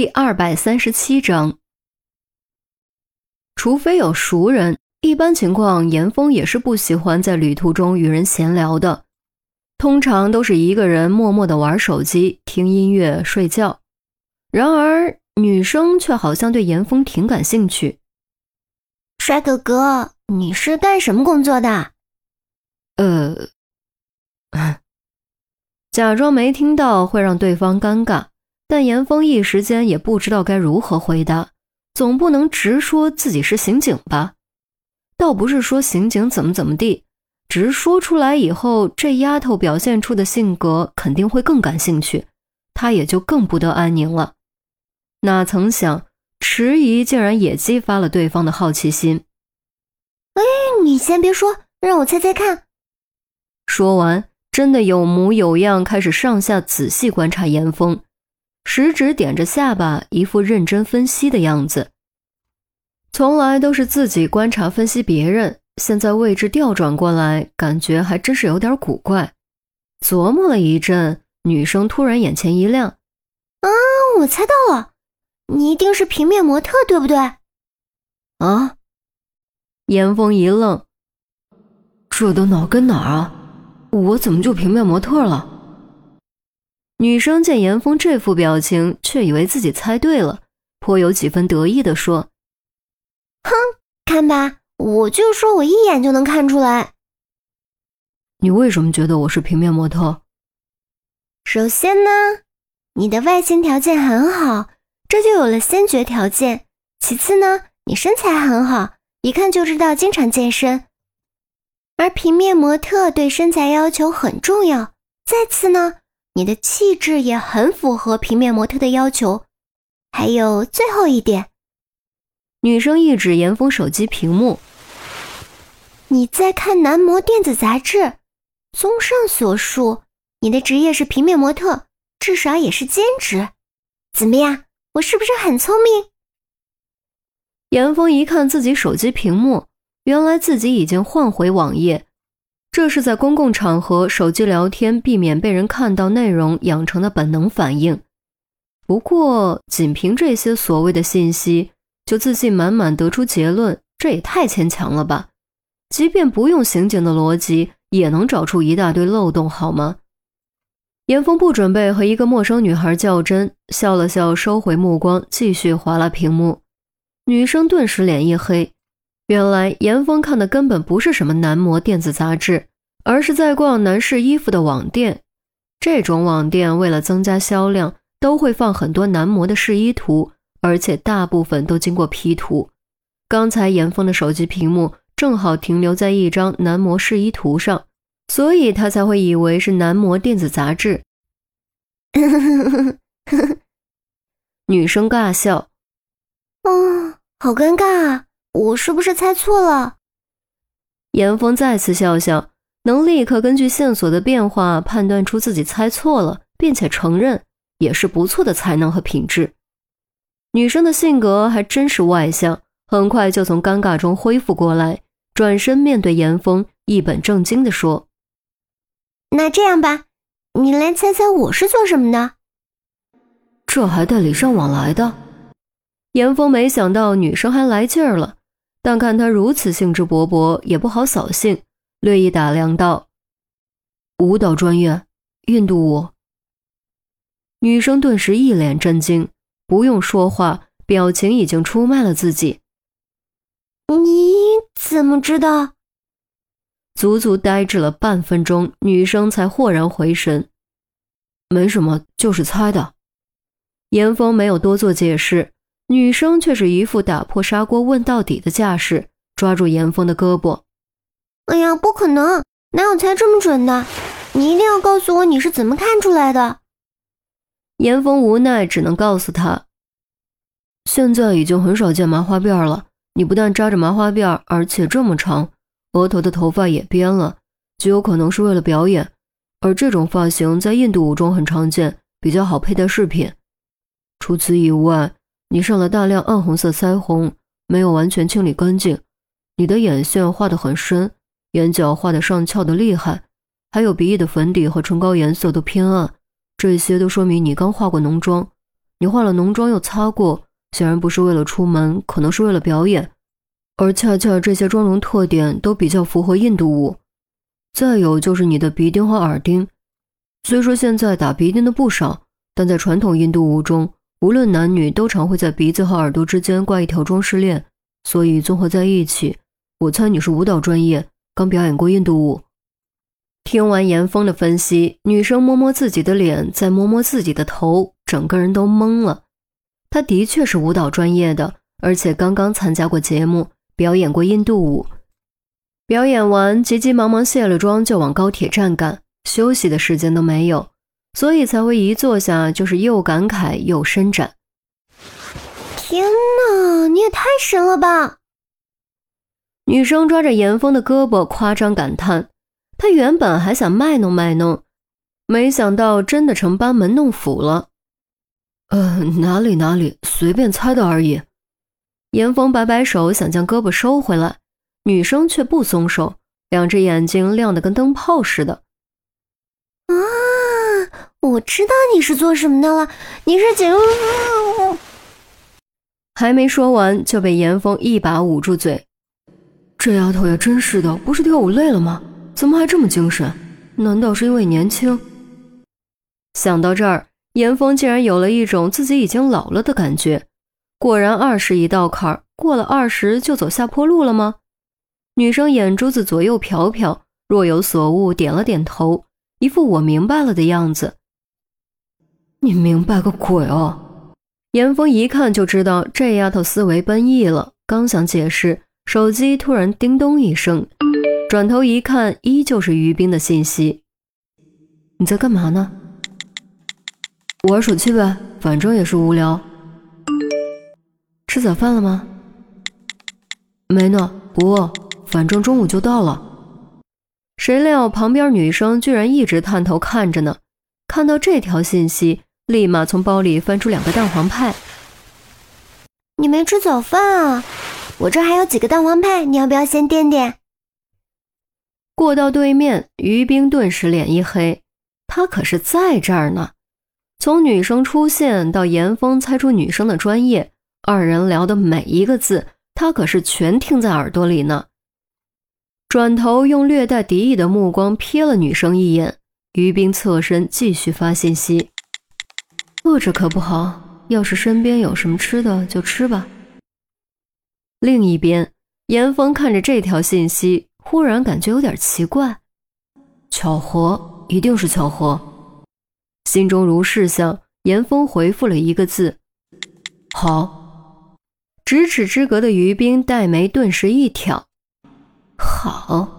第二百三十七章，除非有熟人，一般情况，严峰也是不喜欢在旅途中与人闲聊的。通常都是一个人默默的玩手机、听音乐、睡觉。然而，女生却好像对严峰挺感兴趣。帅哥哥，你是干什么工作的？呃，假装没听到会让对方尴尬。但严峰一时间也不知道该如何回答，总不能直说自己是刑警吧？倒不是说刑警怎么怎么地，只是说出来以后，这丫头表现出的性格肯定会更感兴趣，她也就更不得安宁了。哪曾想，迟疑竟然也激发了对方的好奇心。哎，你先别说，让我猜猜看。说完，真的有模有样，开始上下仔细观察严峰。食指点着下巴，一副认真分析的样子。从来都是自己观察分析别人，现在位置调转过来，感觉还真是有点古怪。琢磨了一阵，女生突然眼前一亮：“啊，我猜到了，你一定是平面模特，对不对？”啊！严峰一愣：“这都哪跟哪啊？我怎么就平面模特了？”女生见严峰这副表情，却以为自己猜对了，颇有几分得意地说：“哼，看吧，我就说我一眼就能看出来。你为什么觉得我是平面模特？首先呢，你的外形条件很好，这就有了先决条件。其次呢，你身材很好，一看就知道经常健身，而平面模特对身材要求很重要。再次呢。”你的气质也很符合平面模特的要求，还有最后一点，女生一指严峰手机屏幕，你在看男模电子杂志。综上所述，你的职业是平面模特，至少也是兼职。怎么样，我是不是很聪明？严峰一看自己手机屏幕，原来自己已经换回网页。这是在公共场合手机聊天，避免被人看到内容养成的本能反应。不过，仅凭这些所谓的信息，就自信满满得出结论，这也太牵强了吧？即便不用刑警的逻辑，也能找出一大堆漏洞，好吗？严峰不准备和一个陌生女孩较真，笑了笑，收回目光，继续划拉屏幕。女生顿时脸一黑。原来严峰看的根本不是什么男模电子杂志，而是在逛男士衣服的网店。这种网店为了增加销量，都会放很多男模的试衣图，而且大部分都经过 P 图。刚才严峰的手机屏幕正好停留在一张男模试衣图上，所以他才会以为是男模电子杂志。女生尬笑，哦，好尴尬啊。我是不是猜错了？严峰再次笑笑，能立刻根据线索的变化判断出自己猜错了，并且承认，也是不错的才能和品质。女生的性格还真是外向，很快就从尴尬中恢复过来，转身面对严峰，一本正经地说：“那这样吧，你来猜猜我是做什么的？这还带礼尚往来的。”严峰没想到女生还来劲儿了。但看他如此兴致勃勃，也不好扫兴，略一打量道：“舞蹈专业，印度舞。”女生顿时一脸震惊，不用说话，表情已经出卖了自己。你怎么知道？足足呆滞了半分钟，女生才豁然回神：“没什么，就是猜的。”严峰没有多做解释。女生却是一副打破砂锅问到底的架势，抓住严峰的胳膊。哎呀，不可能，哪有猜这么准的？你一定要告诉我你是怎么看出来的。严峰无奈，只能告诉他：现在已经很少见麻花辫了。你不但扎着麻花辫，而且这么长，额头的头发也编了，极有可能是为了表演。而这种发型在印度舞中很常见，比较好佩戴饰品。除此以外。你上了大量暗红色腮红，没有完全清理干净。你的眼线画得很深，眼角画得上翘的厉害，还有鼻翼的粉底和唇膏颜色都偏暗，这些都说明你刚化过浓妆。你化了浓妆又擦过，显然不是为了出门，可能是为了表演。而恰恰这些妆容特点都比较符合印度舞。再有就是你的鼻钉和耳钉，虽说现在打鼻钉的不少，但在传统印度舞中，无论男女都常会在鼻子和耳朵之间挂一条装饰链，所以综合在一起，我猜你是舞蹈专业，刚表演过印度舞。听完严峰的分析，女生摸摸自己的脸，再摸摸自己的头，整个人都懵了。她的确是舞蹈专业的，而且刚刚参加过节目，表演过印度舞。表演完，急急忙忙卸了妆就往高铁站赶，休息的时间都没有，所以才会一坐下就是又感慨又伸展。天哪，你也太神了吧！女生抓着严峰的胳膊，夸张感叹。他原本还想卖弄卖弄，没想到真的成班门弄斧了。呃，哪里哪里，随便猜的而已。严峰摆摆手，想将胳膊收回来，女生却不松手，两只眼睛亮得跟灯泡似的。我知道你是做什么的了，你是警。还没说完，就被严峰一把捂住嘴。这丫头也真是的，不是跳舞累了吗？怎么还这么精神？难道是因为年轻？想到这儿，严峰竟然有了一种自己已经老了的感觉。果然，二十一道坎儿过了，二十就走下坡路了吗？女生眼珠子左右瞟瞟，若有所悟，点了点头，一副我明白了的样子。你明白个鬼哦！严峰一看就知道这丫头思维奔逸了，刚想解释，手机突然叮咚一声。转头一看，依旧是于冰的信息。你在干嘛呢？玩手机呗，反正也是无聊。吃早饭了吗？没呢，不饿，反正中午就到了。谁料旁边女生居然一直探头看着呢，看到这条信息，立马从包里翻出两个蛋黄派。你没吃早饭啊？我这还有几个蛋黄派，你要不要先垫垫？过道对面，于冰顿时脸一黑。他可是在这儿呢。从女生出现到严峰猜出女生的专业，二人聊的每一个字，他可是全听在耳朵里呢。转头用略带敌意的目光瞥了女生一眼，于冰侧身继续发信息：“饿着可不好，要是身边有什么吃的就吃吧。”另一边，严峰看着这条信息。忽然感觉有点奇怪，巧合，一定是巧合。心中如是想，严峰回复了一个字：“好。”咫尺之隔的于冰黛眉顿时一挑：“好。”